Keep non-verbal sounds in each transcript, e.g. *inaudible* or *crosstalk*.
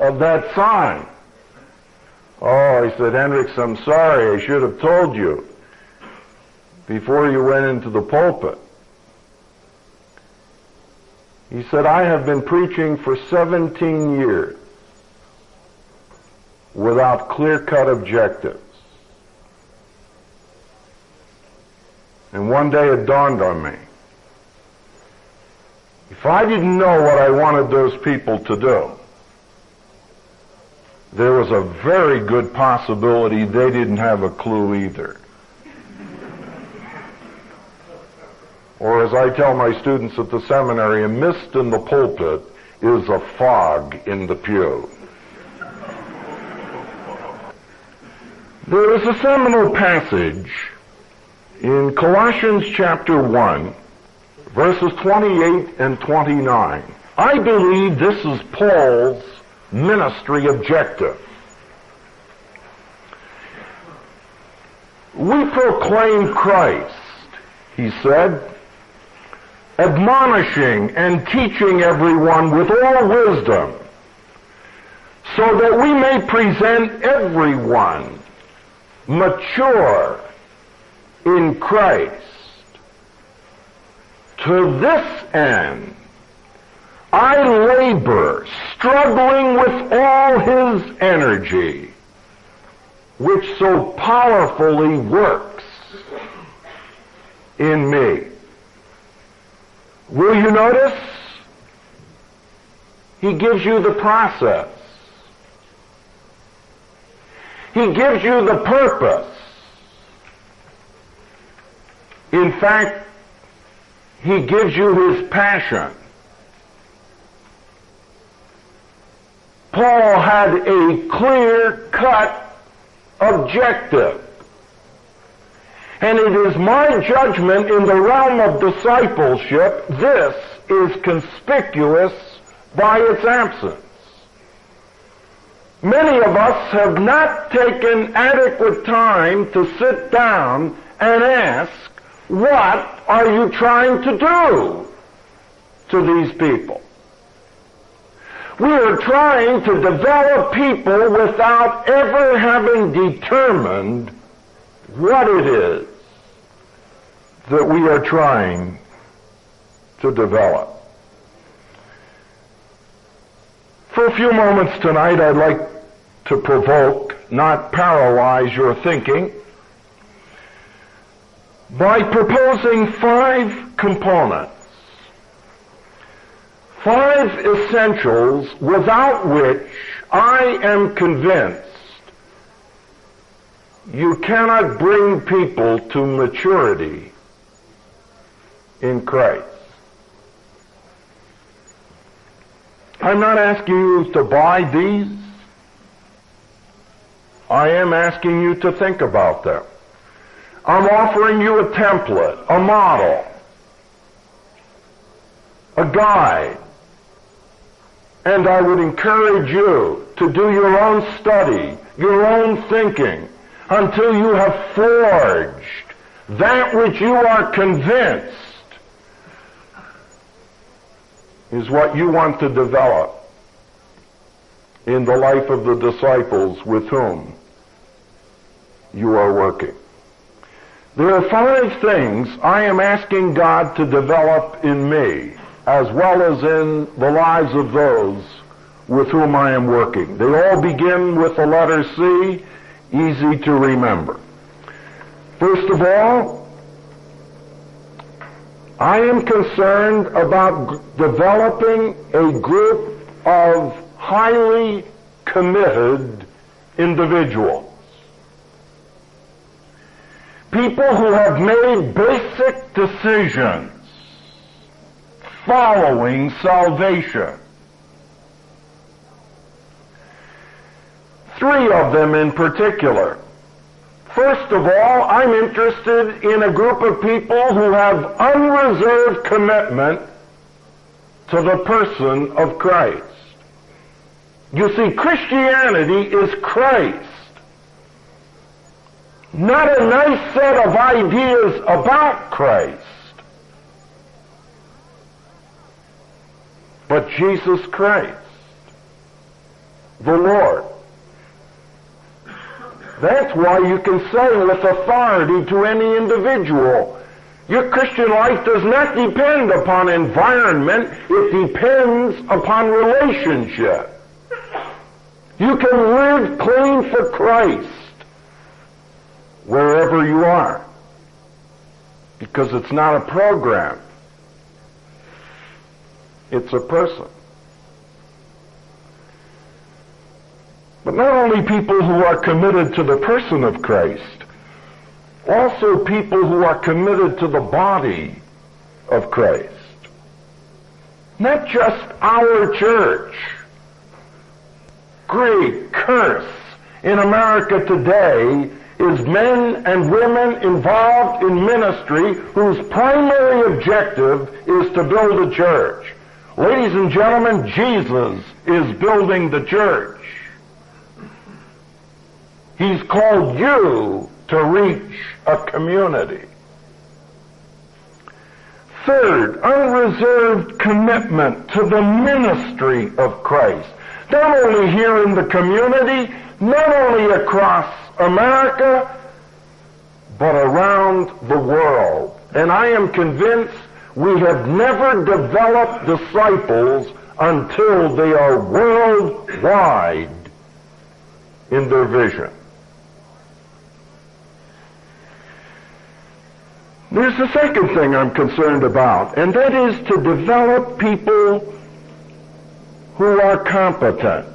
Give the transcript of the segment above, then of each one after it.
of that sign. Oh, he said, Hendricks, I'm sorry. I should have told you before you went into the pulpit. He said, I have been preaching for 17 years without clear-cut objectives. And one day it dawned on me. If I didn't know what I wanted those people to do, there was a very good possibility they didn't have a clue either. Or as I tell my students at the seminary, a mist in the pulpit is a fog in the pew. There is a seminal passage in Colossians chapter 1, verses 28 and 29. I believe this is Paul's ministry objective. We proclaim Christ, he said, admonishing and teaching everyone with all wisdom, so that we may present everyone mature in Christ. To this end, I labor, struggling with all his energy, which so powerfully works in me. Will you notice? He gives you the process. He gives you the purpose. In fact, he gives you his passion. Paul had a clear cut objective. And it is my judgment in the realm of discipleship, this is conspicuous by its absence. Many of us have not taken adequate time to sit down and ask, what are you trying to do to these people? We are trying to develop people without ever having determined what it is that we are trying to develop. For a few moments tonight, I'd like to provoke, not paralyze your thinking, by proposing five components. Five essentials without which I am convinced you cannot bring people to maturity in Christ. I'm not asking you to buy these. I am asking you to think about them. I'm offering you a template, a model, a guide, and I would encourage you to do your own study, your own thinking, until you have forged that which you are convinced is what you want to develop in the life of the disciples with whom you are working. There are five things I am asking God to develop in me, as well as in the lives of those with whom I am working. They all begin with the letter C, easy to remember. First of all, I am concerned about developing a group of highly committed individuals. People who have made basic decisions following salvation. Three of them in particular. First of all, I'm interested in a group of people who have unreserved commitment to the person of Christ. You see, Christianity is Christ. Not a nice set of ideas about Christ, but Jesus Christ. the Lord. That's why you can say with authority to any individual, your Christian life does not depend upon environment, it depends upon relationship. You can live clean for Christ wherever you are because it's not a program. It's a person. But not only people who are committed to the person of Christ, also people who are committed to the body of Christ. Not just our church. Great curse in America today is men and women involved in ministry whose primary objective is to build a church. Ladies and gentlemen, Jesus is building the church. He's called you to reach a community. Third, unreserved commitment to the ministry of Christ. Not only here in the community, not only across America, but around the world. And I am convinced we have never developed disciples until they are worldwide in their vision. There's the second thing I'm concerned about, and that is to develop people who are competent.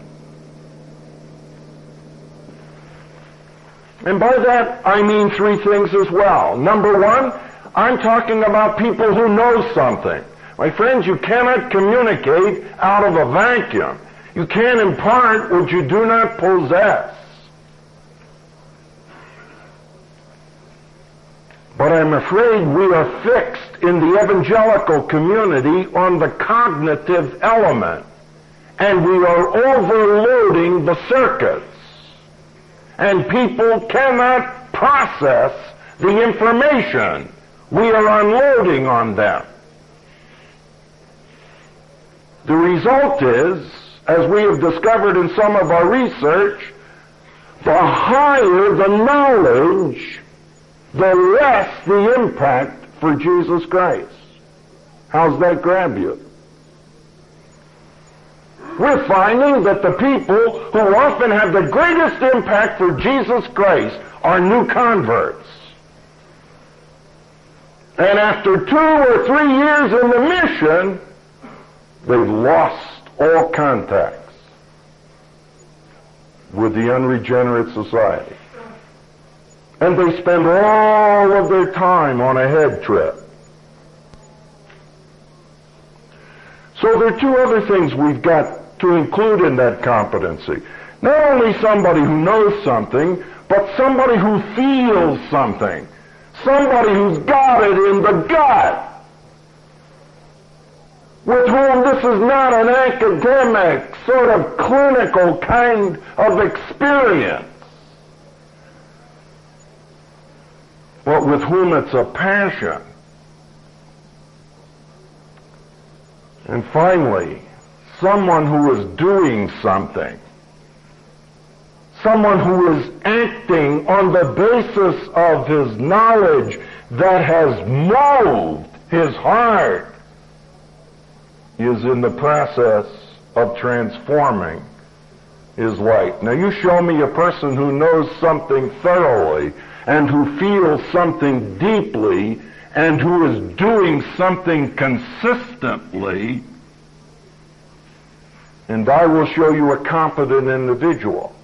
And by that, I mean three things as well. Number one, I'm talking about people who know something. My friends, you cannot communicate out of a vacuum. You can't impart what you do not possess. But I'm afraid we are fixed in the evangelical community on the cognitive element. And we are overloading the circuits and people cannot process the information we are unloading on them. The result is, as we have discovered in some of our research, the higher the knowledge, the less the impact for Jesus Christ. How's that grab you? we're finding that the people who often have the greatest impact for Jesus Christ are new converts. And after two or three years in the mission, they've lost all contacts with the unregenerate society. And they spend all of their time on a head trip. So there are two other things we've got to include in that competency. Not only somebody who knows something, but somebody who feels something. Somebody who's got it in the gut. With whom this is not an academic, sort of clinical kind of experience. But with whom it's a passion. And finally, someone who is doing something, someone who is acting on the basis of his knowledge that has moved his heart, is in the process of transforming his life. Now you show me a person who knows something thoroughly and who feels something deeply and who is doing something consistently and I will show you a competent individual.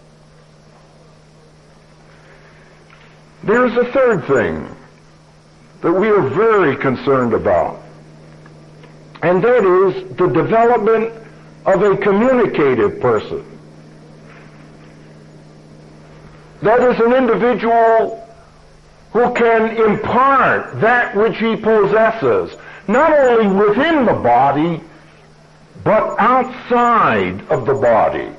There's a third thing that we are very concerned about, and that is the development of a communicative person. That is an individual who can impart that which he possesses, not only within the body, but outside of the body,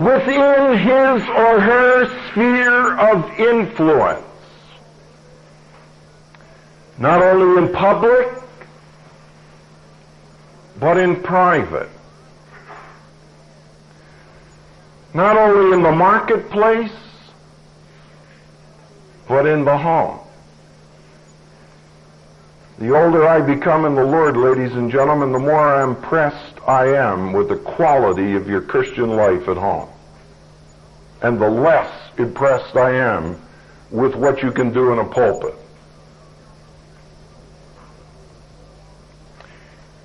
within his or her sphere of influence, not only in public, but in private. Not only in the marketplace, but in the home. The older I become in the Lord, ladies and gentlemen, the more impressed I am with the quality of your Christian life at home. And the less impressed I am with what you can do in a pulpit.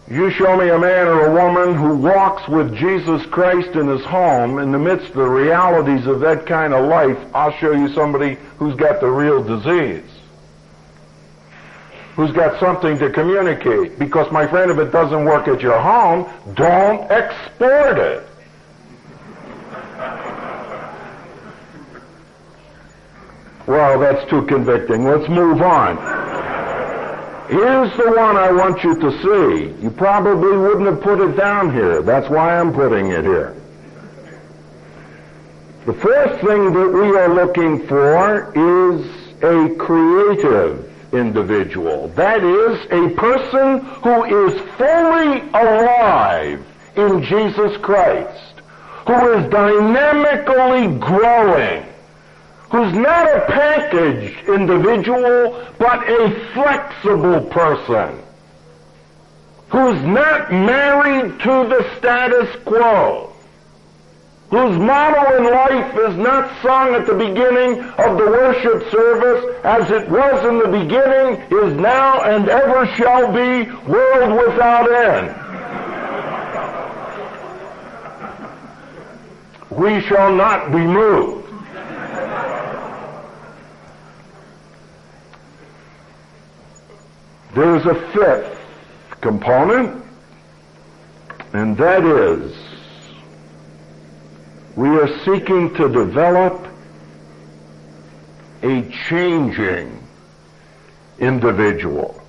You show me a man or a woman who walks with Jesus Christ in his home in the midst of the realities of that kind of life, I'll show you somebody who's got the real disease who's got something to communicate. Because, my friend, if it doesn't work at your home, don't export it. Well, that's too convicting. Let's move on. Here's the one I want you to see. You probably wouldn't have put it down here. That's why I'm putting it here. The fourth thing that we are looking for is a creative individual. That is, a person who is fully alive in Jesus Christ, who is dynamically growing, who's not a packaged individual, but a flexible person, who's not married to the status quo, whose motto in life is not sung at the beginning of the worship service as it was in the beginning, is now, and ever shall be, world without end. We shall not be moved. There is a fifth component, and that is we are seeking to develop a changing individual.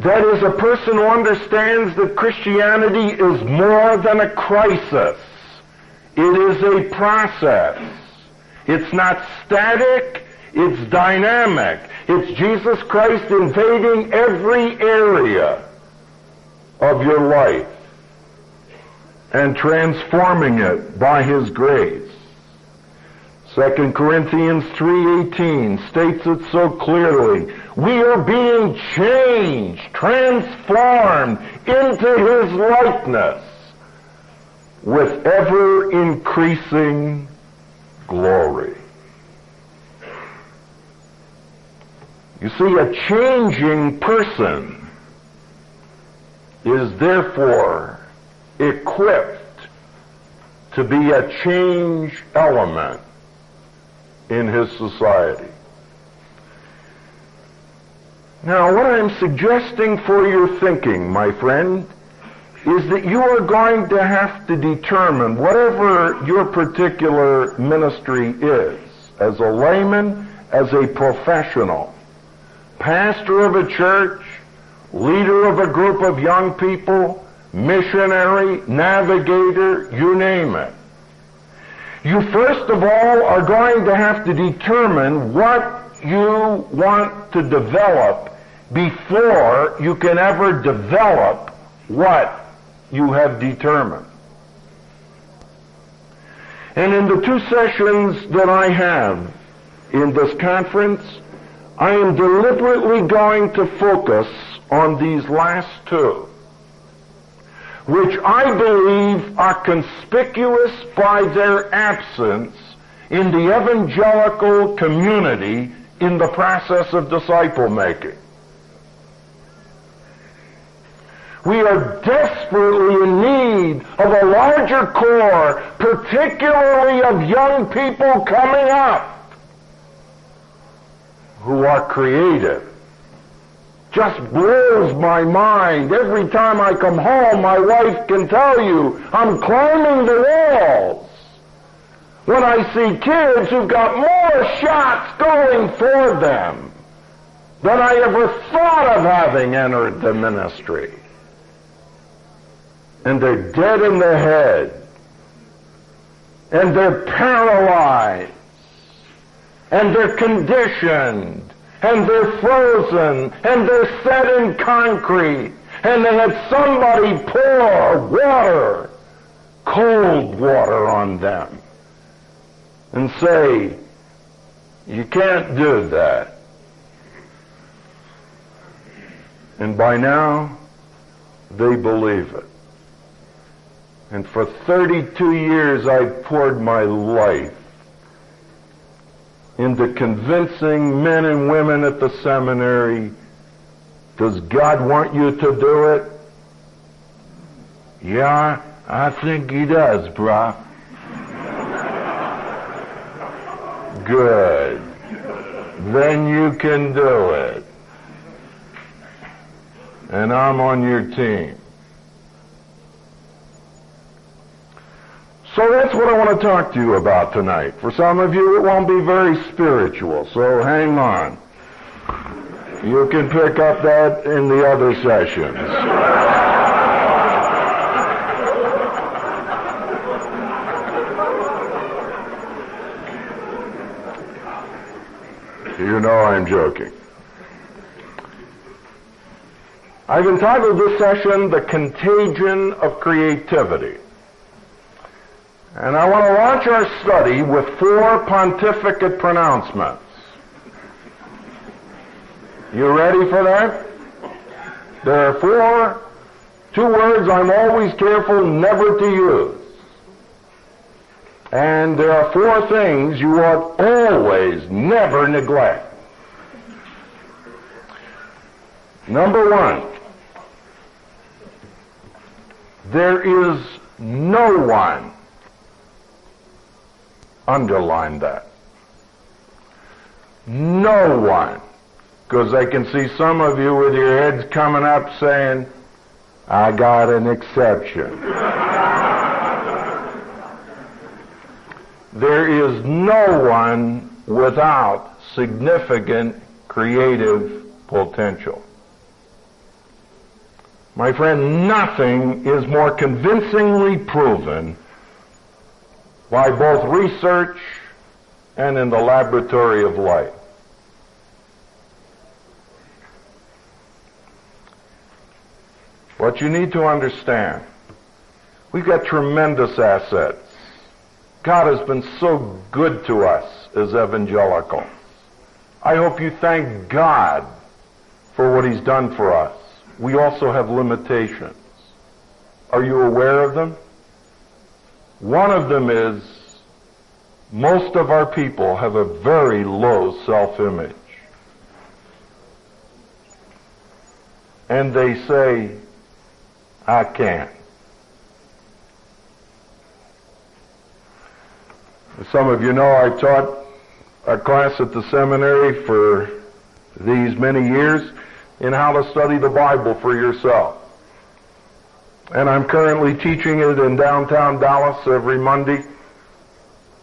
That is a person who understands that Christianity is more than a crisis. It is a process. It's not static, it's dynamic. It's Jesus Christ invading every area of your life and transforming it by his grace. 2 Corinthians 3:18 states it so clearly. We are being changed, transformed into his likeness with ever increasing glory. You see, a changing person is therefore equipped to be a change element in his society. Now, what I'm suggesting for your thinking, my friend, is that you are going to have to determine whatever your particular ministry is, as a layman, as a professional, pastor of a church, leader of a group of young people, missionary, navigator, you name it. You first of all are going to have to determine what you want to develop before you can ever develop what you have determined. And in the two sessions that I have in this conference, I am deliberately going to focus on these last two which I believe are conspicuous by their absence in the evangelical community in the process of disciple making. We are desperately in need of a larger corps, particularly of young people coming up who are creative just blows my mind. Every time I come home, my wife can tell you I'm climbing the walls. When I see kids who've got more shots going for them than I ever thought of having entered the ministry. And they're dead in the head. And they're paralyzed. And they're conditioned and they're frozen, and they're set in concrete, and they had somebody pour water cold water on them and say, you can't do that. And by now, they believe it. And for 32 years, I poured my life into convincing men and women at the seminary, does God want you to do it? Yeah, I think he does, bruh. Good. Then you can do it. And I'm on your team. So that's what I want to talk to you about tonight. For some of you, it won't be very spiritual, so hang on. You can pick up that in the other sessions. You know I'm joking. I've entitled this session The Contagion of Creativity. And I want to launch our study with four pontificate pronouncements. You ready for that? There are four, two words I'm always careful never to use. And there are four things you ought always never neglect. Number one, there is no one Underline that. No one. Because I can see some of you with your heads coming up saying, I got an exception. *laughs* there is no one without significant creative potential. My friend, nothing is more convincingly proven by both research and in the laboratory of life. What you need to understand, we've got tremendous assets. God has been so good to us as evangelicals. I hope you thank God for what He's done for us. We also have limitations. Are you aware of them? One of them is most of our people have a very low self-image. And they say, I can't. Some of you know I taught a class at the seminary for these many years in how to study the Bible for yourself. And I'm currently teaching it in downtown Dallas every Monday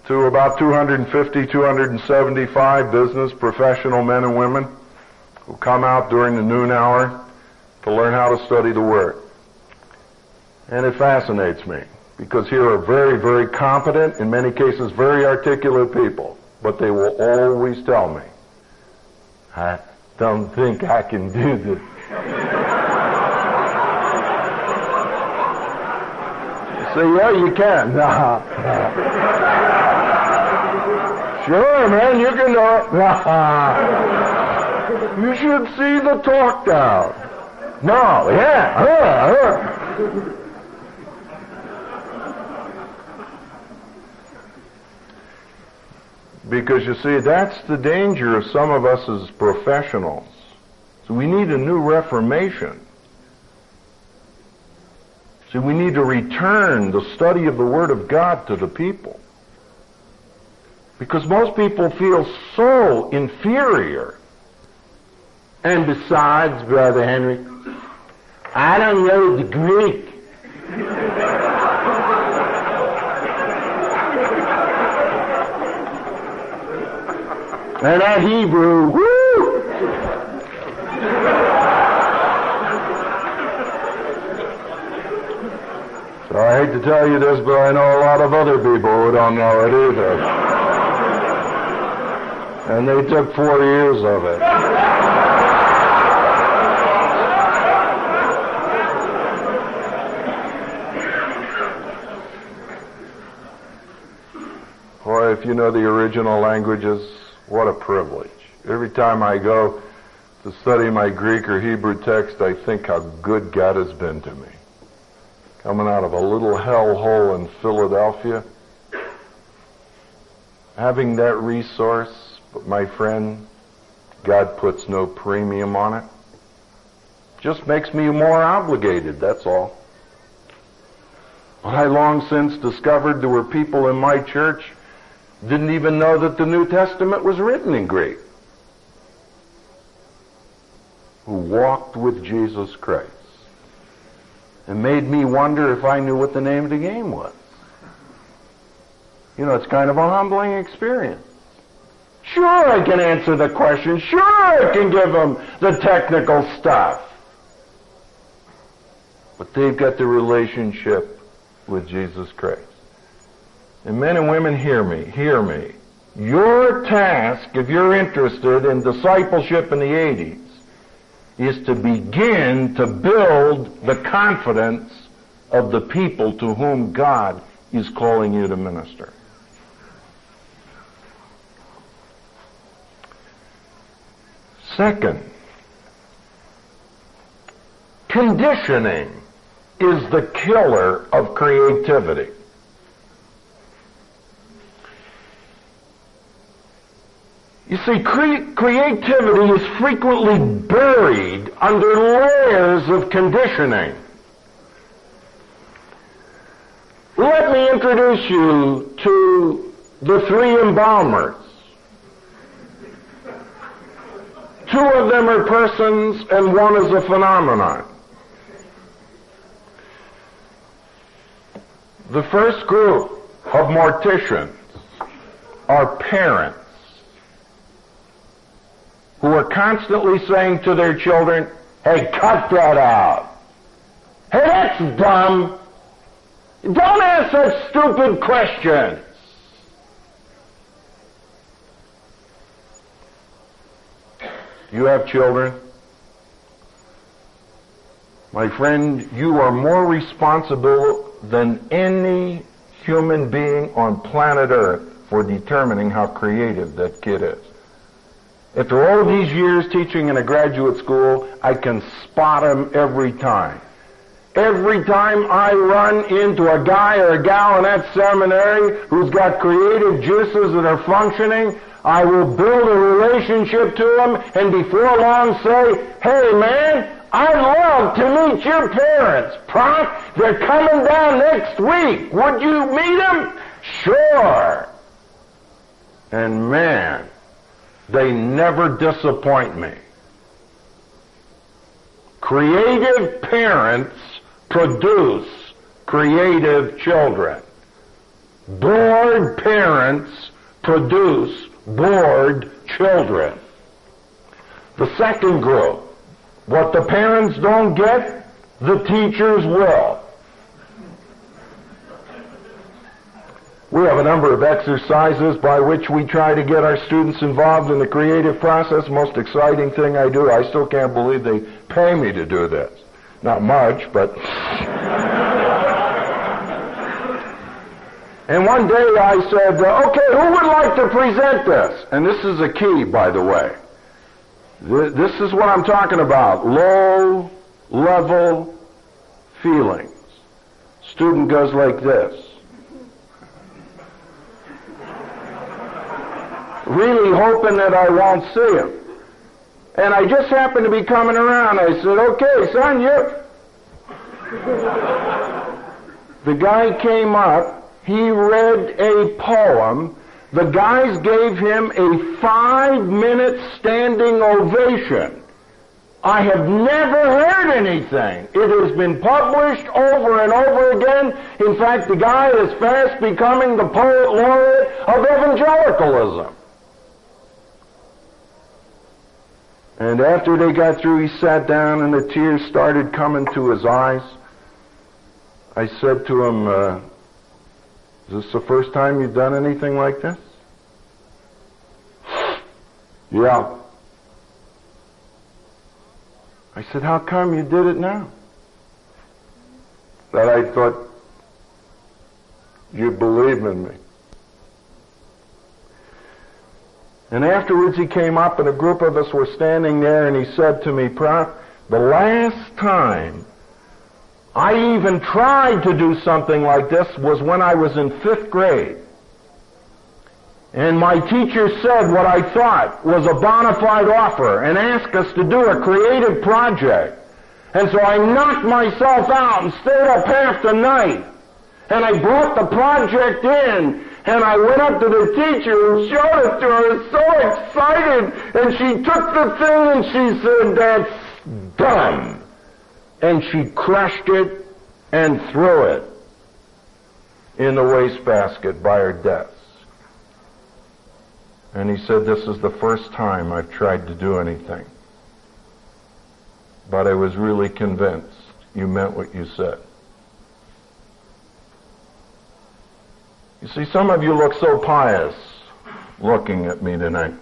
to about 250, 275 business professional men and women who come out during the noon hour to learn how to study the Word. And it fascinates me because here are very, very competent, in many cases very articulate people, but they will always tell me, I don't think I can do this. *laughs* Say, yeah, you can. *laughs* Sure, man, you can do it. *laughs* You should see the talk down. No, yeah. Uh. Because you see, that's the danger of some of us as professionals. So we need a new reformation. See, we need to return the study of the Word of God to the people. Because most people feel so inferior. And besides, Brother Henry, I don't know the Greek. *laughs* and that Hebrew, woo! I hate to tell you this, but I know a lot of other people who don't know it either. And they took four years of it. Boy, if you know the original languages, what a privilege. Every time I go to study my Greek or Hebrew text, I think how good God has been to me. Coming out of a little hellhole in Philadelphia, having that resource, but my friend, God puts no premium on it. Just makes me more obligated, that's all. But I long since discovered there were people in my church didn't even know that the New Testament was written in Greek. Who walked with Jesus Christ. And made me wonder if I knew what the name of the game was. You know, it's kind of a humbling experience. Sure, I can answer the question. Sure, I can give them the technical stuff. But they've got the relationship with Jesus Christ. And men and women, hear me, hear me. Your task, if you're interested in discipleship in the 80s, is to begin to build the confidence of the people to whom God is calling you to minister. Second, conditioning is the killer of creativity. You see, cre- creativity is frequently buried under layers of conditioning. Let me introduce you to the three embalmers. Two of them are persons and one is a phenomenon. The first group of morticians are parents who are constantly saying to their children, hey, cut that out. Hey, that's dumb. Don't ask such stupid questions. You have children? My friend, you are more responsible than any human being on planet Earth for determining how creative that kid is. After all these years teaching in a graduate school, I can spot them every time. Every time I run into a guy or a gal in that seminary who's got creative juices that are functioning, I will build a relationship to them and before long say, hey man, I'd love to meet your parents. Prof, they're coming down next week. Would you meet them? Sure. And man, they never disappoint me. Creative parents produce creative children. Bored parents produce bored children. The second group, what the parents don't get, the teachers will. We have a number of exercises by which we try to get our students involved in the creative process. Most exciting thing I do, I still can't believe they pay me to do this. Not much, but. *laughs* and one day I said, uh, okay, who would like to present this? And this is a key, by the way. This is what I'm talking about. Low level feelings. Student goes like this. Really hoping that I won't see him. And I just happened to be coming around. I said, okay, son, you. the guy came up. He read a poem. The guys gave him a five minute standing ovation. I have never heard anything. It has been published over and over again. In fact, the guy is fast becoming the poet laureate of evangelicalism. And after they got through, he sat down and the tears started coming to his eyes. I said to him, uh, is this the first time you've done anything like this? *sighs* yeah. I said, how come you did it now? That I thought you believe in me. And afterwards he came up and a group of us were standing there and he said to me, Prof, the last time I even tried to do something like this was when I was in fifth grade. And my teacher said what I thought was a bona fide offer and asked us to do a creative project. And so I knocked myself out and stayed up half the night. And I brought the project in and I went up to the teacher and showed it to her. So excited. And she took the thing and she said, that's dumb. And she crushed it and threw it in the wastebasket by her desk. And he said, this is the first time I've tried to do anything. But I was really convinced you meant what you said. You see, some of you look so pious looking at me tonight.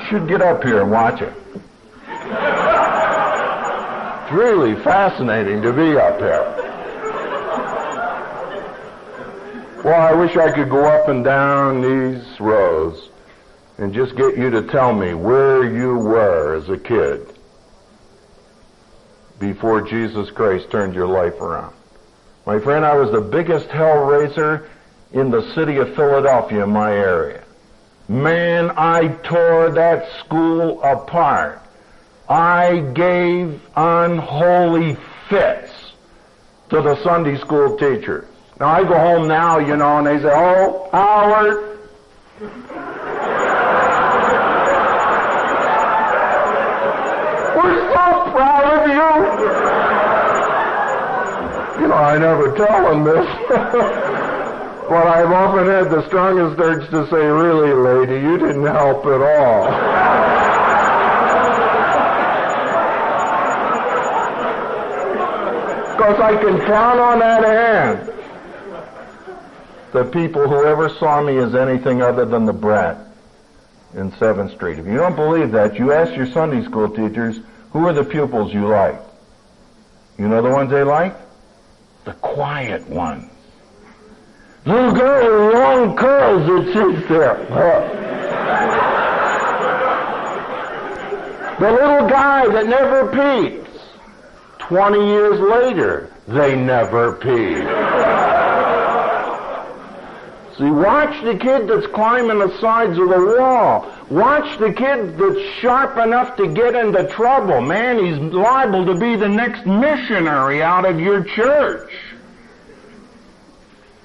You should get up here and watch it. It's really fascinating to be up here. Well, I wish I could go up and down these rows and just get you to tell me where you were as a kid before Jesus Christ turned your life around. My friend, I was the biggest hell raiser in the city of Philadelphia, my area. Man, I tore that school apart. I gave unholy fits to the Sunday school teachers. Now I go home now, you know, and they say, oh, Howard. I never tell them this. *laughs* but I've often had the strongest urge to say, really, lady, you didn't help at all. *laughs* Because I can count on that hand the people who ever saw me as anything other than the brat in 7th Street. If you don't believe that, you ask your Sunday school teachers, who are the pupils you like? You know the ones they like? The quiet one. Little girl with long curls that sits there. the little guy that never peeks. Twenty years later, they never peep. See, watch the kid that's climbing the sides of the wall. Watch the kid that's sharp enough to get into trouble. Man, he's liable to be the next missionary out of your church.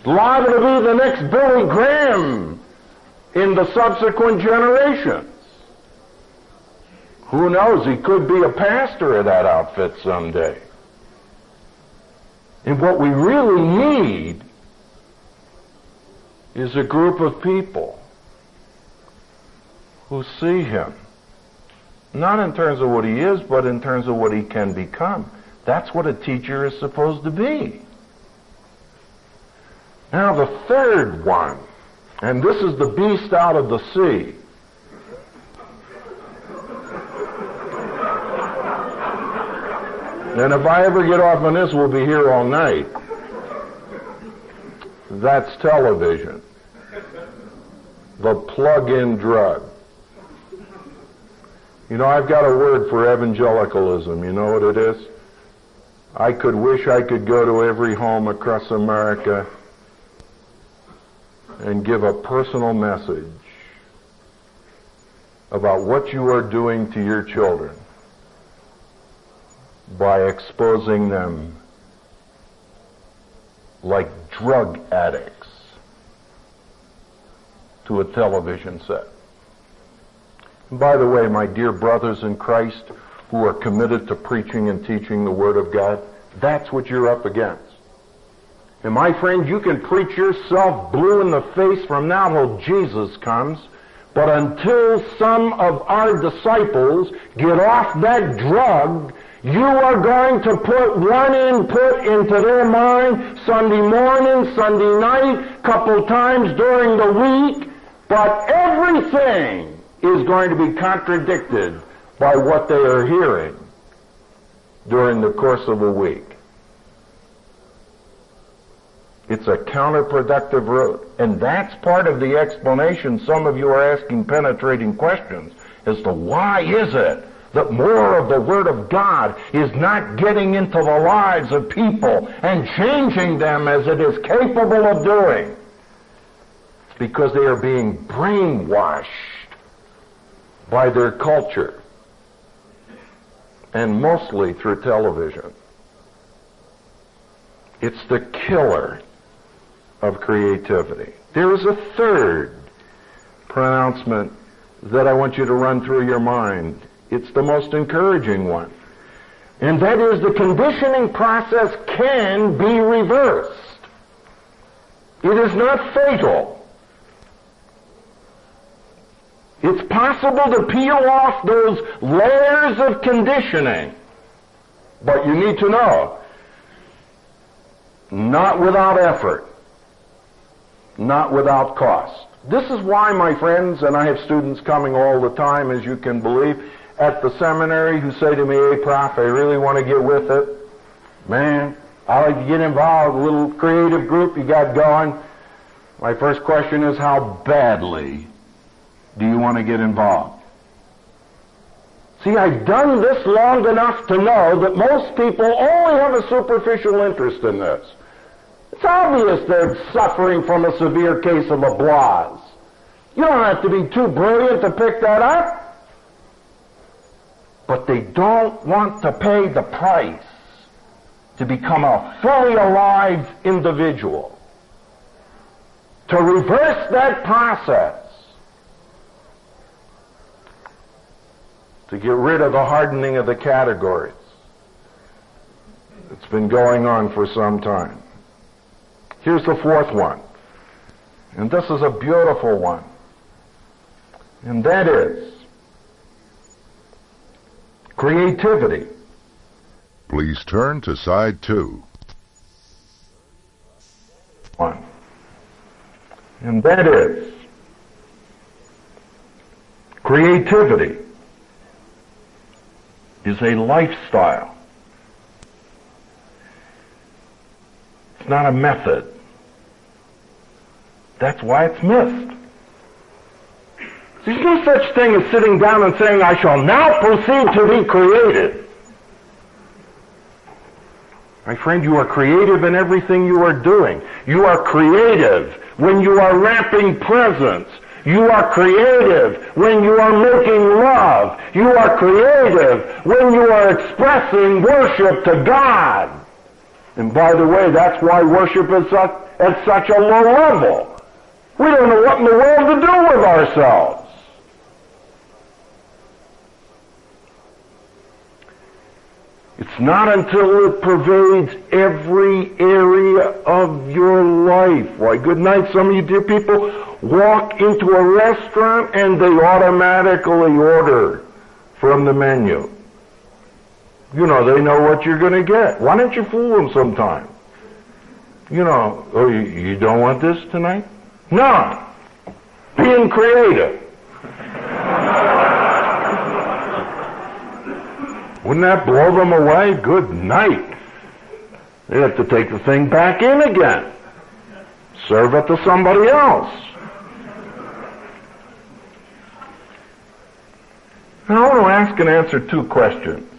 Liable to be the next Billy Graham in the subsequent generations. Who knows? He could be a pastor of that outfit someday. And what we really need is a group of people who see him. Not in terms of what he is, but in terms of what he can become. That's what a teacher is supposed to be. Now the third one, and this is the beast out of the sea. And if I ever get off on this, we'll be here all night. That's television. The plug-in drug. You know, I've got a word for evangelicalism. You know what it is? I could wish I could go to every home across America and give a personal message about what you are doing to your children by exposing them like drug addicts to a television set. And by the way, my dear brothers in Christ who are committed to preaching and teaching the Word of God, that's what you're up against. And my friend, you can preach yourself blue in the face from now till Jesus comes, but until some of our disciples get off that drug you are going to put one input into their mind Sunday morning, Sunday night, couple times during the week, but everything is going to be contradicted by what they are hearing during the course of a week. It's a counterproductive route. And that's part of the explanation some of you are asking penetrating questions as to why is it that more of the Word of God is not getting into the lives of people and changing them as it is capable of doing. Because they are being brainwashed by their culture and mostly through television. It's the killer of creativity. There is a third pronouncement that I want you to run through your mind. It's the most encouraging one. And that is the conditioning process can be reversed. It is not fatal. It's possible to peel off those layers of conditioning. But you need to know, not without effort, not without cost. This is why, my friends, and I have students coming all the time, as you can believe, at the seminary who say to me, hey, Prof, I really want to get with it. Man, I like to get involved, a little creative group you got going. My first question is, how badly do you want to get involved? See, I've done this long enough to know that most people only have a superficial interest in this. It's obvious they're suffering from a severe case of a. You don't have to be too brilliant to pick that up. But they don't want to pay the price to become a fully alive individual. To reverse that process, to get rid of the hardening of the categories. It's been going on for some time. Here's the fourth one. And this is a beautiful one. And that is creativity. Please turn to side two. One. And that is creativity is a lifestyle. It's not a method. That's why it's missed. There's no such thing as sitting down and saying, I shall now proceed to be creative. My friend, you are creative in everything you are doing. You are creative when you are wrapping presents. You are creative when you are making love. You are creative when you are expressing worship to God. And by the way, that's why worship is at such a low level. We don't know what in the world to do with ourselves. It's not until it pervades every area of your life. Why, good night, some of you dear people walk into a restaurant and they automatically order from the menu. You know, they know what you're going to get. Why don't you fool them sometime? You know, oh, you, you don't want this tonight? No. Being creative. Wouldn't that blow them away? Good night. They have to take the thing back in again. Serve it to somebody else. Now I want to ask and answer two questions.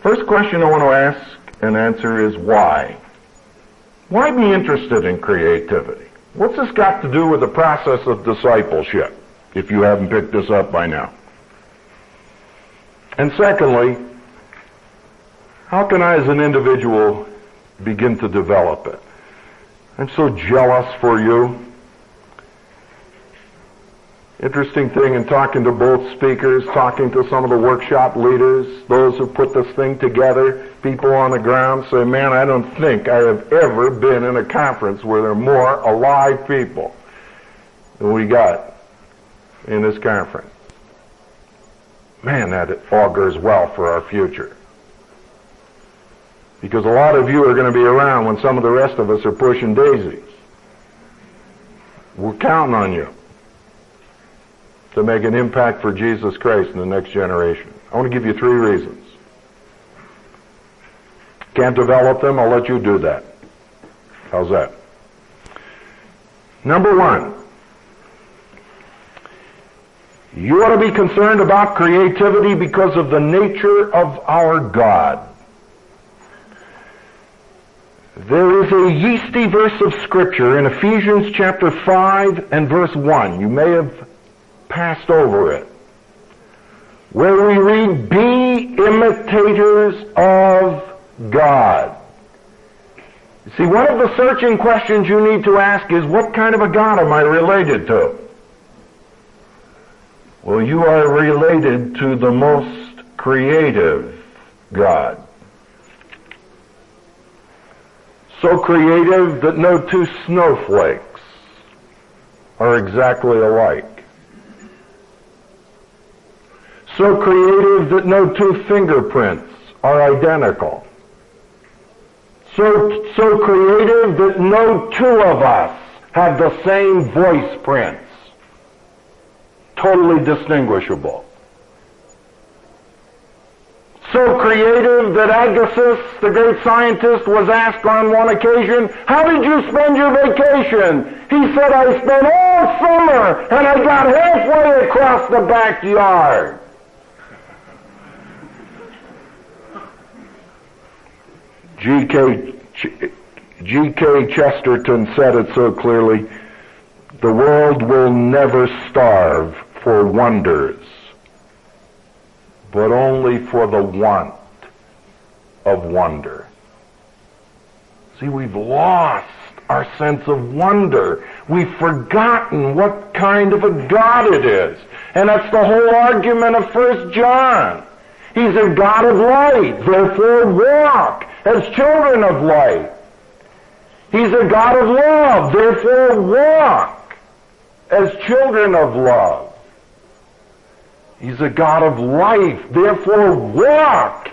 First question I want to ask and answer is why? Why be interested in creativity? What's this got to do with the process of discipleship, if you haven't picked this up by now? And secondly, how can I as an individual begin to develop it? I'm so jealous for you. Interesting thing in talking to both speakers, talking to some of the workshop leaders, those who put this thing together, people on the ground say, man, I don't think I have ever been in a conference where there are more alive people than we got in this conference. Man, that augurs well for our future. Because a lot of you are going to be around when some of the rest of us are pushing daisies. We're counting on you to make an impact for Jesus Christ in the next generation. I want to give you three reasons. Can't develop them, I'll let you do that. How's that? Number one, you ought to be concerned about creativity because of the nature of our God. There is a yeasty verse of scripture in Ephesians chapter 5 and verse 1. You may have passed over it. Where we read, be imitators of God. See, one of the searching questions you need to ask is, what kind of a God am I related to? Well, you are related to the most creative God. So creative that no two snowflakes are exactly alike. So creative that no two fingerprints are identical. So, so creative that no two of us have the same voice prints totally distinguishable. So creative that Agassiz, the great scientist, was asked on one occasion, how did you spend your vacation? He said, I spent all summer and I got halfway across the backyard. G.K. G.K. Chesterton said it so clearly, the world will never starve for wonders, but only for the want of wonder. See, we've lost our sense of wonder. We've forgotten what kind of a God it is. And that's the whole argument of First John. He's a God of light, therefore walk as children of light. He's a God of love, therefore walk as children of love. He's a God of life. Therefore, walk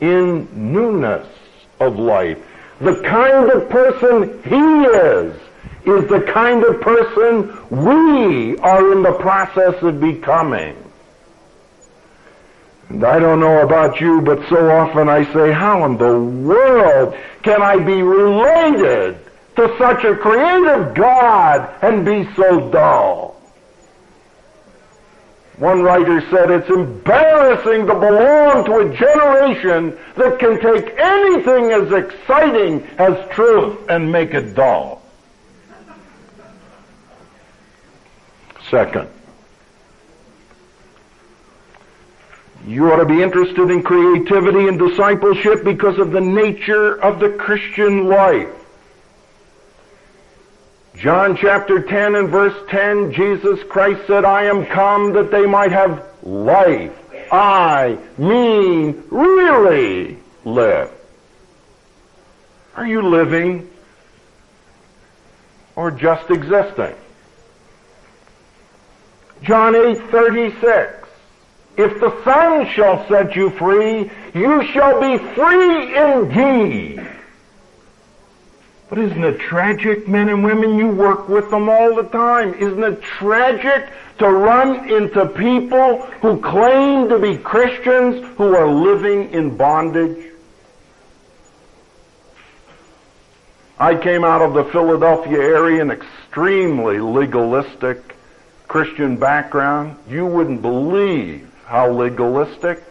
in newness of life. The kind of person He is, is the kind of person we are in the process of becoming. And I don't know about you, but so often I say, how in the world can I be related to such a creative God and be so dull? One writer said it's embarrassing to belong to a generation that can take anything as exciting as truth and make it dull. Second, you ought to be interested in creativity and discipleship because of the nature of the Christian life. John chapter 10 and verse 10, Jesus Christ said, I am come that they might have life. I mean really live. Are you living or just existing? John 8:36 If the Son shall set you free, you shall be free indeed. But isn't it tragic, men and women? You work with them all the time. Isn't it tragic to run into people who claim to be Christians who are living in bondage? I came out of the Philadelphia area, an extremely legalistic Christian background. You wouldn't believe how legalistic.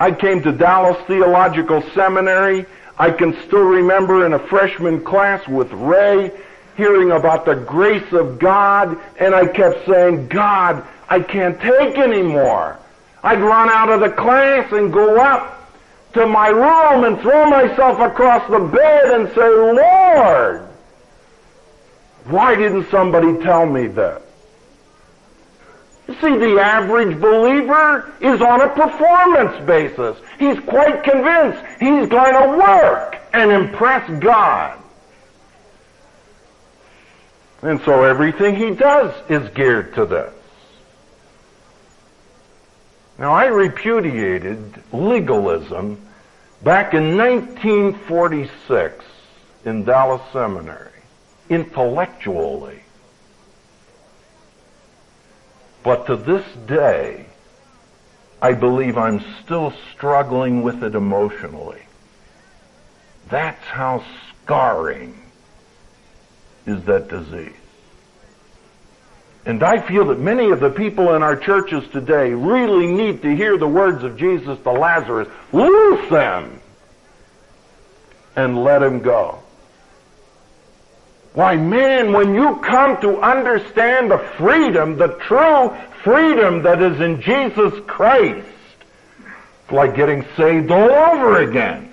I came to Dallas Theological Seminary I can still remember in a freshman class with Ray hearing about the grace of God, and I kept saying, God, I can't take anymore. I'd run out of the class and go up to my room and throw myself across the bed and say, Lord, why didn't somebody tell me this? See, the average believer is on a performance basis. He's quite convinced he's going to work and impress God. And so everything he does is geared to this. Now, I repudiated legalism back in 1946 in Dallas Seminary, intellectually. But to this day, I believe I'm still struggling with it emotionally. That's how scarring is that disease. And I feel that many of the people in our churches today really need to hear the words of Jesus to Lazarus. Loose them and let him go. Why, man, when you come to understand the freedom, the true freedom that is in Jesus Christ, it's like getting saved all over again.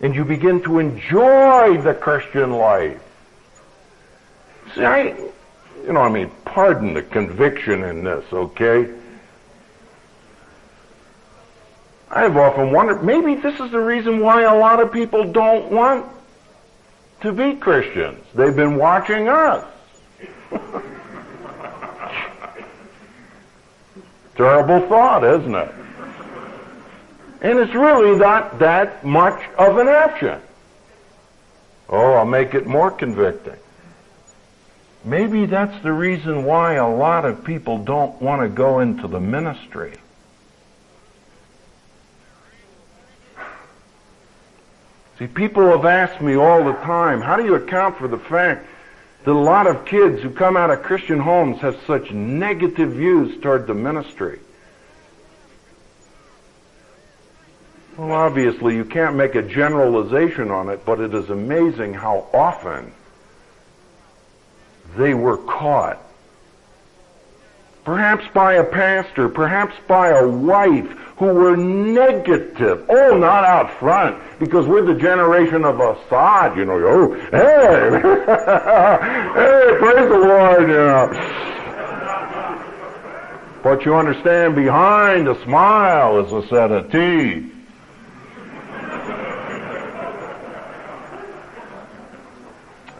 And you begin to enjoy the Christian life. See, I, you know, I mean, pardon the conviction in this, okay? I've often wondered, maybe this is the reason why a lot of people don't want to be Christians. They've been watching us. Terrible thought, isn't it? And it's really not that much of an option. Oh, I'll make it more convicting. Maybe that's the reason why a lot of people don't want to go into the ministry. See, people have asked me all the time, how do you account for the fact that a lot of kids who come out of Christian homes have such negative views toward the ministry? Well, obviously, you can't make a generalization on it, but it is amazing how often they were caught. Perhaps by a pastor, perhaps by a wife who were negative. Oh, not out front, because we're the generation of Assad, you know. Oh, hey, *laughs* hey, praise the Lord, you. But you understand, behind a smile is a set of teeth.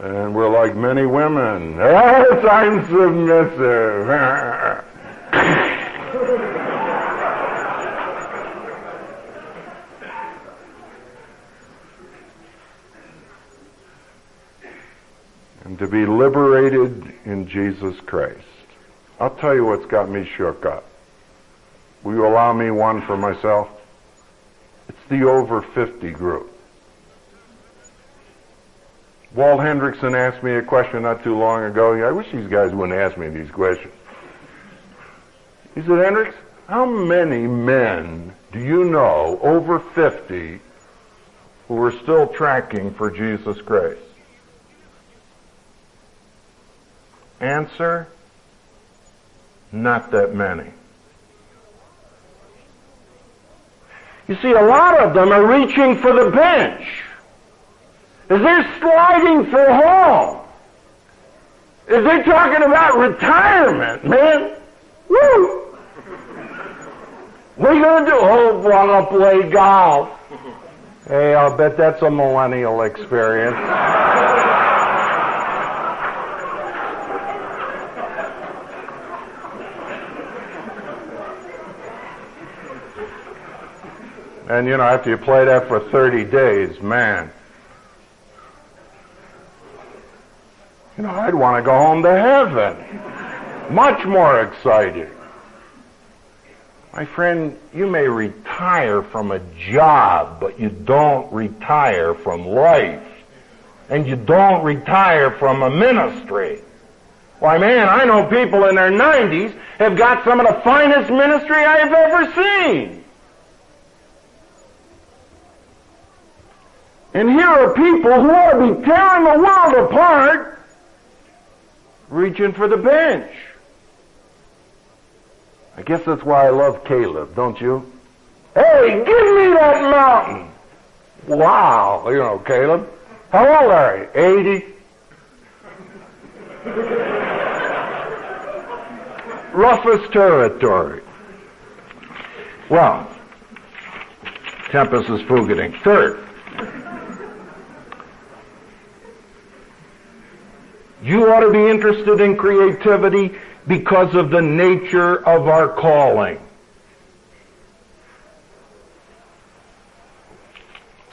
And we're like many women. Yes, I'm submissive. and to be liberated in Jesus Christ. I'll tell you what's got me shook up. Will you allow me one for myself? It's the over 50 group. Walt Henrichsen asked me a question not too long ago. I wish these guys wouldn't ask me these questions. He said, Hendricks, how many men do you know over 50 who are still tracking for Jesus Christ? Answer, not that many. You see, a lot of them are reaching for the bench. As they're sliding for home. Is they're talking about retirement, man. Woo! You going to do? Oh, want to play golf. Hey, I'll bet that's a millennial experience. And you know, after you play that for 30 days, man, You know, I'd want to go home to heaven. Much more exciting. My friend, you may retire from a job, but you don't retire from life. And you don't retire from a ministry. Why man, I know people in their 90s have got some of the finest ministry I have ever seen. And here are people who ought to be tearing the world apart reaching for the bench. I guess that's why I love Caleb, don't you? Hey, give me that mountain. Wow, you know, Caleb. How old are you? 80? Roughest territory. Well, Tempus is fugiting. Third, You ought to be interested in creativity because of the nature of our calling.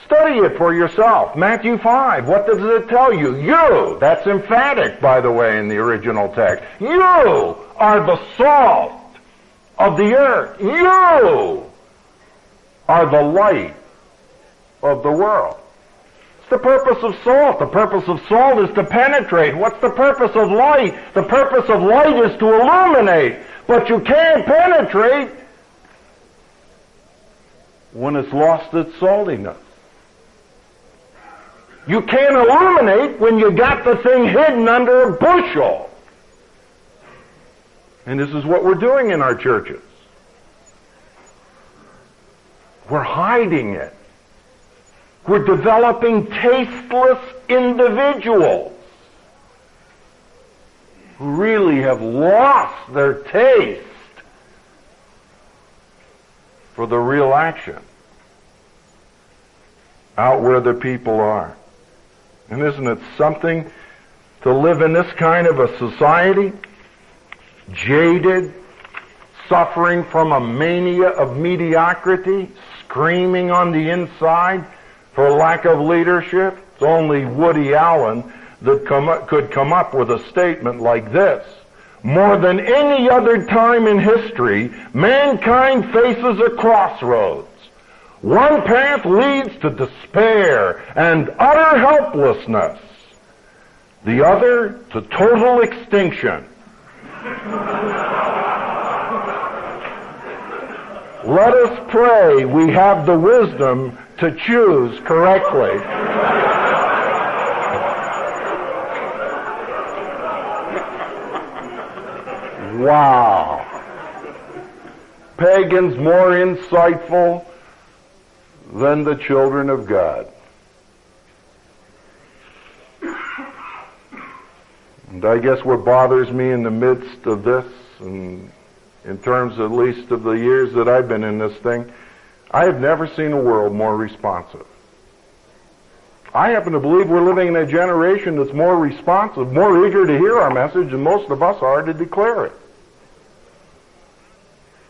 Study it for yourself. Matthew 5, what does it tell you? You, that's emphatic, by the way, in the original text. You are the salt of the earth. You are the light of the world. The purpose of salt. The purpose of salt is to penetrate. What's the purpose of light? The purpose of light is to illuminate. But you can't penetrate when it's lost its saltiness. You can't illuminate when you got the thing hidden under a bushel. And this is what we're doing in our churches. We're hiding it. We're developing tasteless individuals who really have lost their taste for the real action out where the people are. And isn't it something to live in this kind of a society? Jaded, suffering from a mania of mediocrity, screaming on the inside for lack of leadership. It's only Woody Allen that come up, could come up with a statement like this. More than any other time in history, mankind faces a crossroads. One path leads to despair and utter helplessness. The other to total extinction. Let us pray we have the wisdom to choose correctly. Wow. Pagans more insightful than the children of God. And I guess what bothers me in the midst of this, and in terms at least of the years that I've been in this thing, I have never seen a world more responsive. I happen to believe we're living in a generation that's more responsive, more eager to hear our message than most of us are to declare it.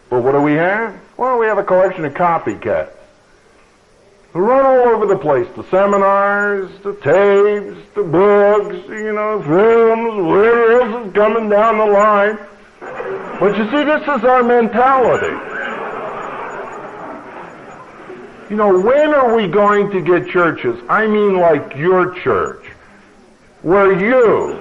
But what do we have? Well, we have a collection of copycats who run all over the place. The seminars, the tapes, the books, you know, films, whatever else is coming down the line. But you see, this is our mentality. You know, when are we going to get churches? I mean like your church, where you,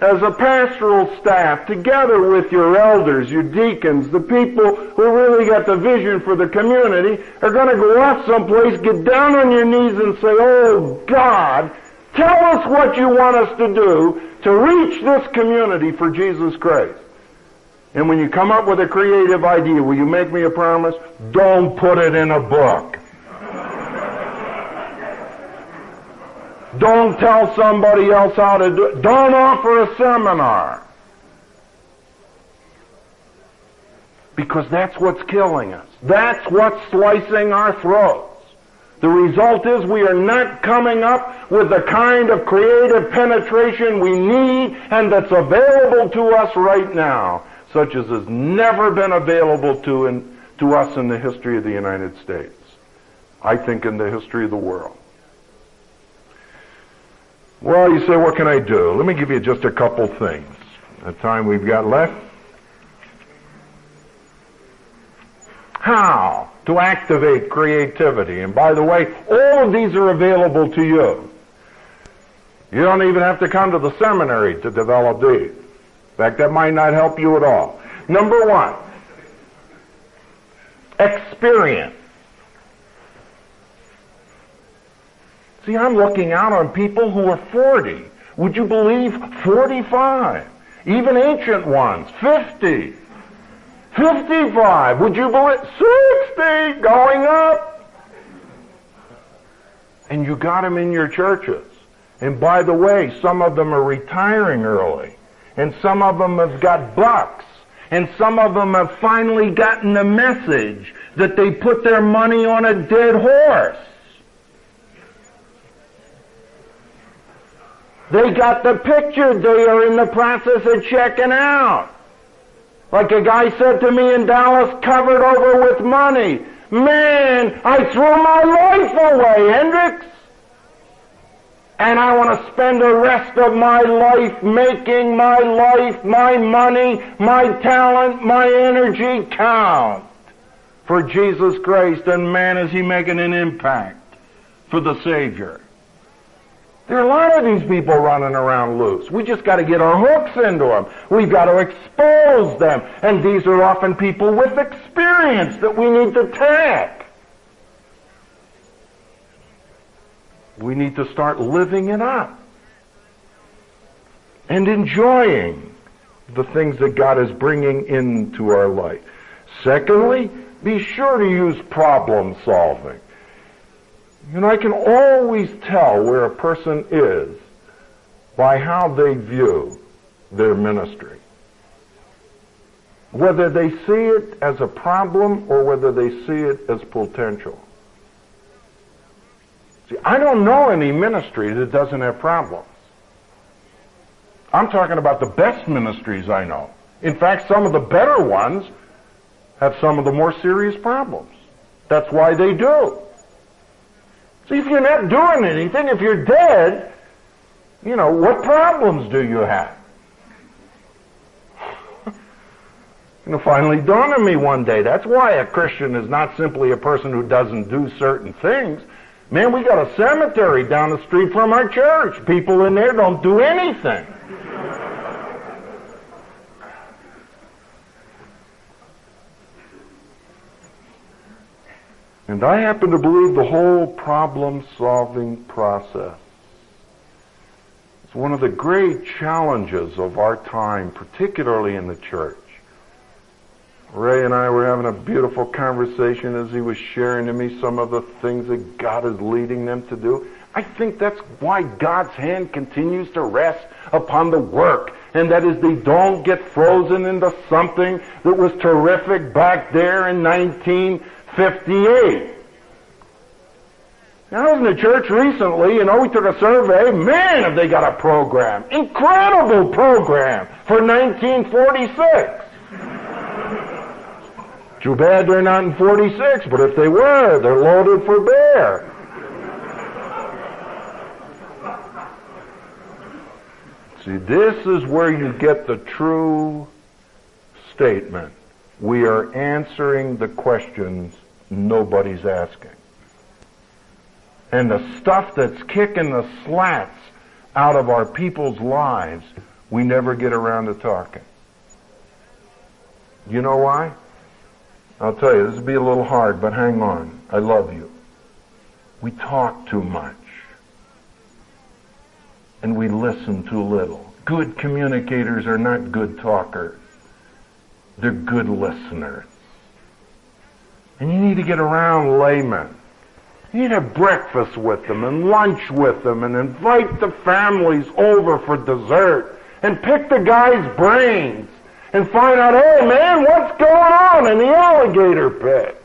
as a pastoral staff, together with your elders, your deacons, the people who really got the vision for the community, are going to go off someplace, get down on your knees and say, Oh God, tell us what you want us to do to reach this community for Jesus Christ. And when you come up with a creative idea, will you make me a promise? Don't put it in a book. Don't tell somebody else how to do it. Don't offer a seminar. Because that's what's killing us. That's what's slicing our throats. The result is we are not coming up with the kind of creative penetration we need and that's available to us right now, such as has never been available to, in, to us in the history of the United States. I think in the history of the world. Well, you say, what can I do? Let me give you just a couple things. The time we've got left. How to activate creativity. And by the way, all of these are available to you. You don't even have to come to the seminary to develop these. In fact, that might not help you at all. Number one, experience. See, I'm looking out on people who are 40. Would you believe 45? Even ancient ones, 50. 55. Would you believe 60 going up? And you got them in your churches. And by the way, some of them are retiring early. And some of them have got bucks. And some of them have finally gotten the message that they put their money on a dead horse. They got the picture. They are in the process of checking out. Like a guy said to me in Dallas, covered over with money. Man, I threw my life away, Hendricks. And I want to spend the rest of my life making my life, my money, my talent, my energy count for Jesus Christ. And man, is he making an impact for the Savior. There are a lot of these people running around loose. We just got to get our hooks into them. We've got to expose them. And these are often people with experience that we need to tag. We need to start living it up and enjoying the things that God is bringing into our life. Secondly, be sure to use problem solving. You know, I can always tell where a person is by how they view their ministry. Whether they see it as a problem or whether they see it as potential. See, I don't know any ministry that doesn't have problems. I'm talking about the best ministries I know. In fact, some of the better ones have some of the more serious problems. That's why they do. See, if you're not doing anything, if you're dead, you know, what problems do you have? *laughs* you know, finally dawned on me one day. That's why a Christian is not simply a person who doesn't do certain things. Man, we got a cemetery down the street from our church. People in there don't do anything. And I happen to believe the whole problem solving process is one of the great challenges of our time, particularly in the church. Ray and I were having a beautiful conversation as he was sharing to me some of the things that God is leading them to do. I think that's why God's hand continues to rest upon the work. And that is they don't get frozen into something that was terrific back there in 1958. I was in the church recently, you know, we took a survey. Man, have they got a program. Incredible program for 1946. Too bad they're not in 46, but if they were, they're loaded for bear. See, this is where you get the true statement. We are answering the questions nobody's asking. And the stuff that's kicking the slats out of our people's lives, we never get around to talking. You know why? I'll tell you, this will be a little hard, but hang on. I love you. We talk too much. And we listen too little. Good communicators are not good talkers. They're good listeners. And you need to get around laymen. You need to have breakfast with them and lunch with them and invite the families over for dessert and pick the guy's brains and find out, hey man, what's going on in the alligator pit?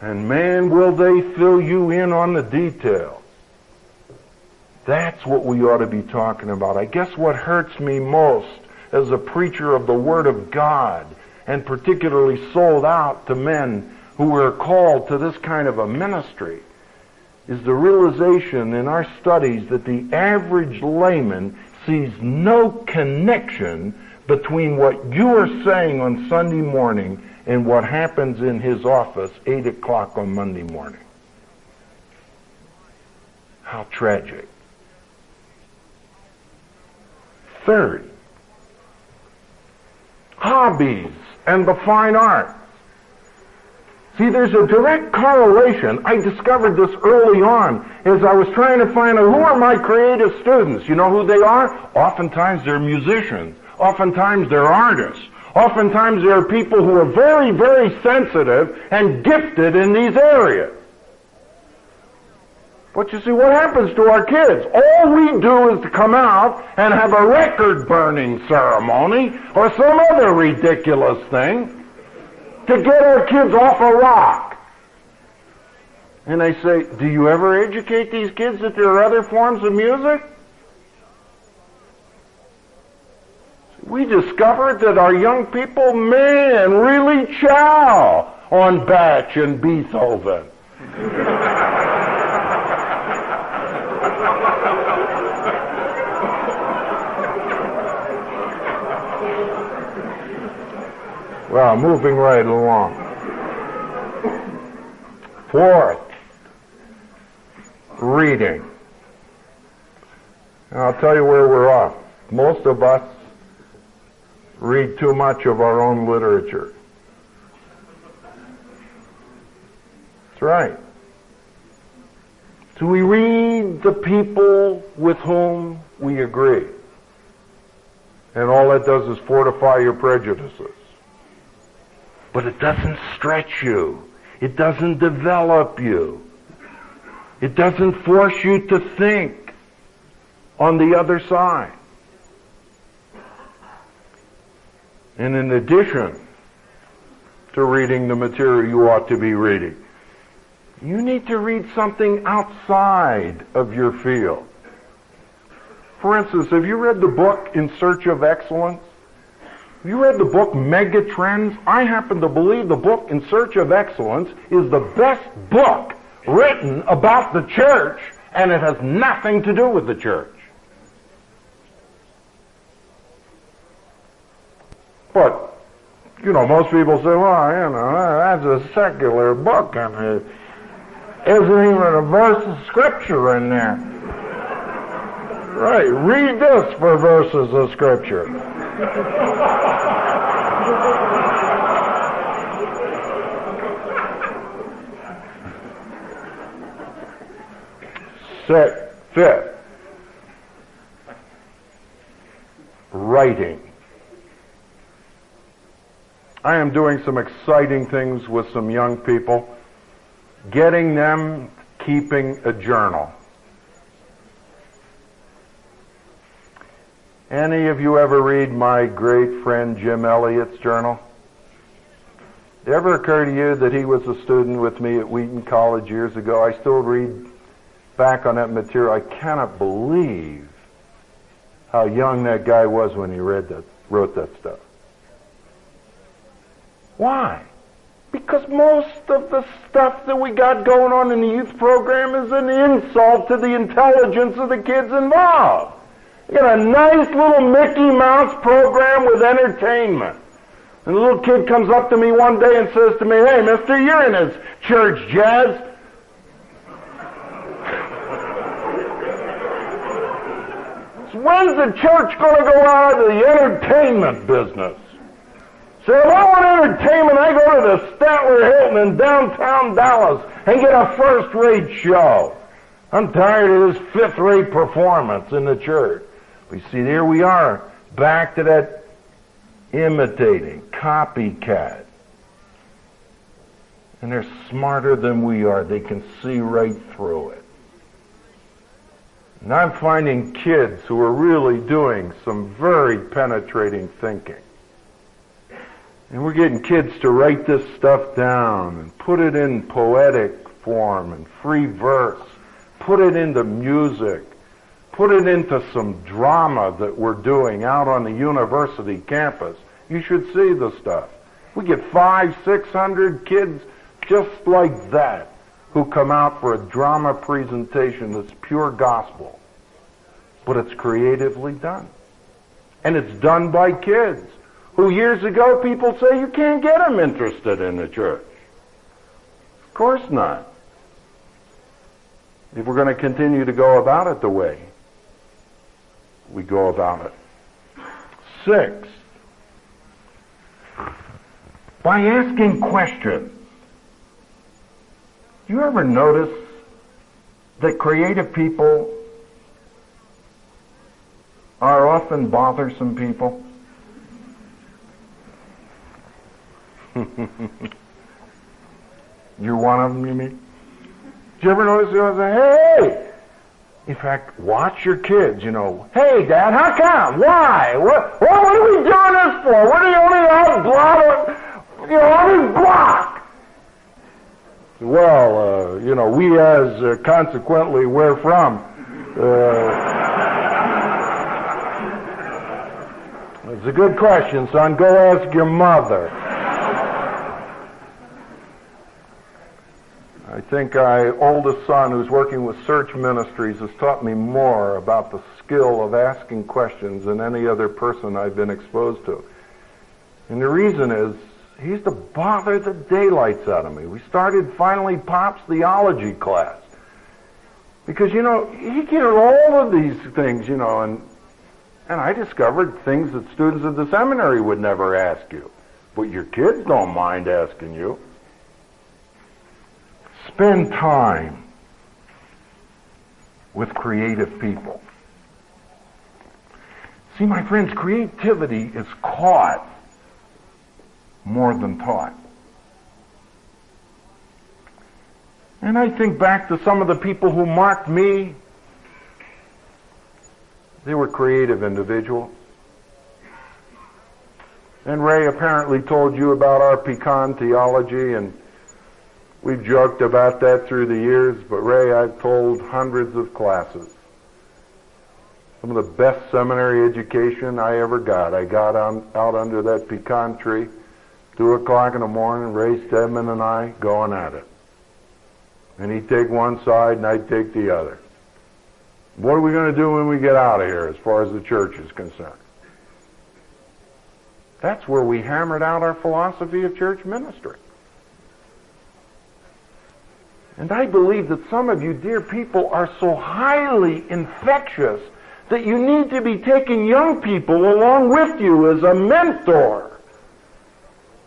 And man, will they fill you in on the details. That's what we ought to be talking about. I guess what hurts me most as a preacher of the Word of God, and particularly sold out to men who are called to this kind of a ministry, is the realization in our studies that the average layman sees no connection between what you are saying on Sunday morning and what happens in his office 8 o'clock on Monday morning. How tragic. Third, hobbies and the fine arts. See, there's a direct correlation. I discovered this early on as I was trying to find out who are my creative students. You know who they are? Oftentimes they're musicians. Oftentimes they're artists. Oftentimes there are people who are very, very sensitive and gifted in these areas. But you see, what happens to our kids? All we do is to come out and have a record burning ceremony or some other ridiculous thing to get our kids off a rock. And I say, do you ever educate these kids that there are other forms of music? We discovered that our young people, man, really chow on Bach and Beethoven. *laughs* Well, moving right along. Fourth, reading. And I'll tell you where we're off. Most of us read too much of our own literature. That's right. So we read the people with whom we agree. And all that does is fortify your prejudices. But it doesn't stretch you. It doesn't develop you. It doesn't force you to think on the other side. And in addition to reading the material you ought to be reading, you need to read something outside of your field. For instance, have you read the book In Search of Excellence? You read the book Megatrends? I happen to believe the book In Search of Excellence is the best book written about the church, and it has nothing to do with the church. But, you know, most people say, well, you know, that's a secular book, and it isn't even a verse of scripture in there. Right, read this for verses of scripture. *laughs* Set, fifth, writing. I am doing some exciting things with some young people, getting them keeping a journal. Any of you ever read my great friend Jim Elliot's journal? It ever occur to you that he was a student with me at Wheaton College years ago? I still read back on that material. I cannot believe how young that guy was when he read that, wrote that stuff. Why? Because most of the stuff that we got going on in the youth program is an insult to the intelligence of the kids involved. You got a nice little Mickey Mouse program with entertainment. And a little kid comes up to me one day and says to me, Hey, mister, you're in this church jazz. When's the church going to go out of the entertainment business? So if I want entertainment, I go to the Statler Hilton in downtown Dallas and get a first-rate show. I'm tired of this fifth-rate performance in the church. We see, there we are, back to that imitating, copycat. And they're smarter than we are. They can see right through it. And I'm finding kids who are really doing some very penetrating thinking. And we're getting kids to write this stuff down and put it in poetic form and free verse. Put it into music. Put it into some drama that we're doing out on the university campus. You should see the stuff. We get five, six hundred kids just like that who come out for a drama presentation that's pure gospel. But it's creatively done. And it's done by kids who years ago people say you can't get them interested in the church. Of course not. If we're going to continue to go about it the way we go about it. Six, by asking questions. Do you ever notice that creative people are often bothersome people? *laughs* You're one of them, you mean? Do you ever notice they say, hey! In fact, watch your kids, you know. Hey, Dad, how come? Why? What, what, are we doing this for? What are you only out block? You know, block? Well, uh, you know, we as uh, consequently where from. Uh, it's a good question, son. Go ask your mother. I think my oldest son, who's working with Search Ministries, has taught me more about the skill of asking questions than any other person I've been exposed to. And the reason is, he used to bother the daylights out of me. We started finally Pop's theology class. Because, you know, he get all of these things, you know, and, and I discovered things that students at the seminary would never ask you. But your kids don't mind asking you. Spend time with creative people. See, my friends, creativity is caught more than taught. And I think back to some of the people who marked me. They were creative individuals. And Ray apparently told you about our pecan theology, and we've joked about that through the years, but Ray, I've told hundreds of classes. Some of the best seminary education I ever got. I got on, out under that pecan tree, 2 o'clock in the morning, Ray Stedman and I going at it. And he'd take one side and I'd take the other. What are we going to do when we get out of here as far as the church is concerned? That's where we hammered out our philosophy of church ministry. And I believe that some of you, dear people, are so highly infectious that you need to be taking young people along with you as a mentor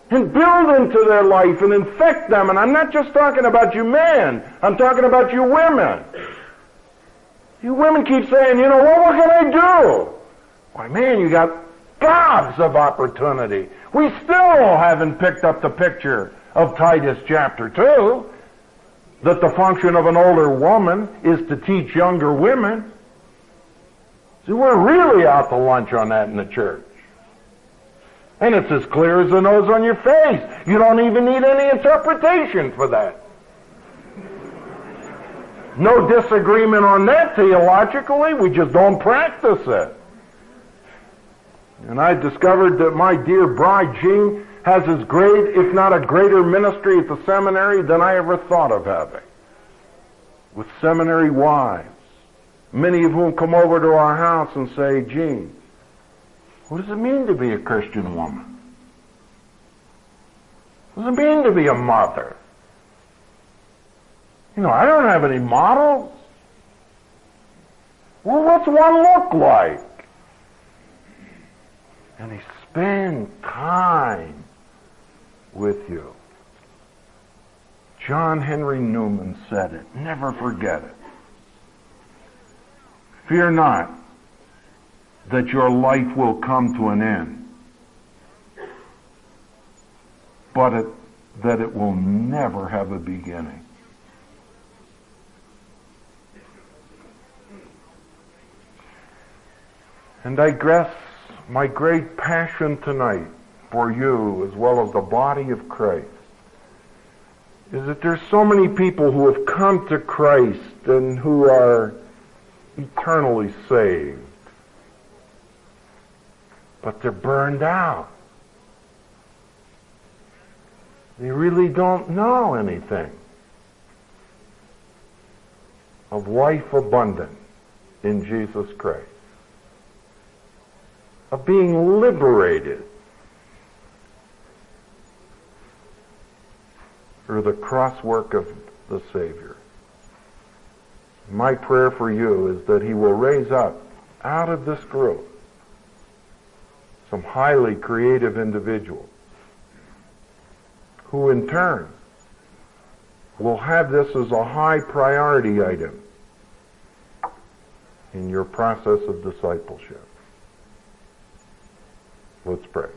and build into their life and infect them. And I'm not just talking about you men, I'm talking about you women. You women keep saying, you know, well, what can I do? Why, man, you got gobs of opportunity. We still haven't picked up the picture of Titus chapter 2 that the function of an older woman is to teach younger women. See, we're really out to lunch on that in the church. And it's as clear as the nose on your face. You don't even need any interpretation for that. No disagreement on that theologically. We just don't practice it. And I discovered that my dear bride, Jean, has as great, if not a greater ministry at the seminary than I ever thought of having. With seminary wives, many of whom come over to our house and say, Jean, what does it mean to be a Christian woman? What does it mean to be a mother? You know, I don't have any models. Well, what's one look like? And they spend time with you. John Henry Newman said it. Never forget it. Fear not that your life will come to an end, but it, that it will never have a beginning. And I guess my great passion tonight for you as well as the body of Christ is that there's so many people who have come to Christ and who are eternally saved but they're burned out. They really don't know anything of life abundant in Jesus Christ, of being liberated through the cross work of the Savior. My prayer for you is that He will raise up out of this group some highly creative individuals who in turn will have this as a high priority item in your process of discipleship. Let's pray.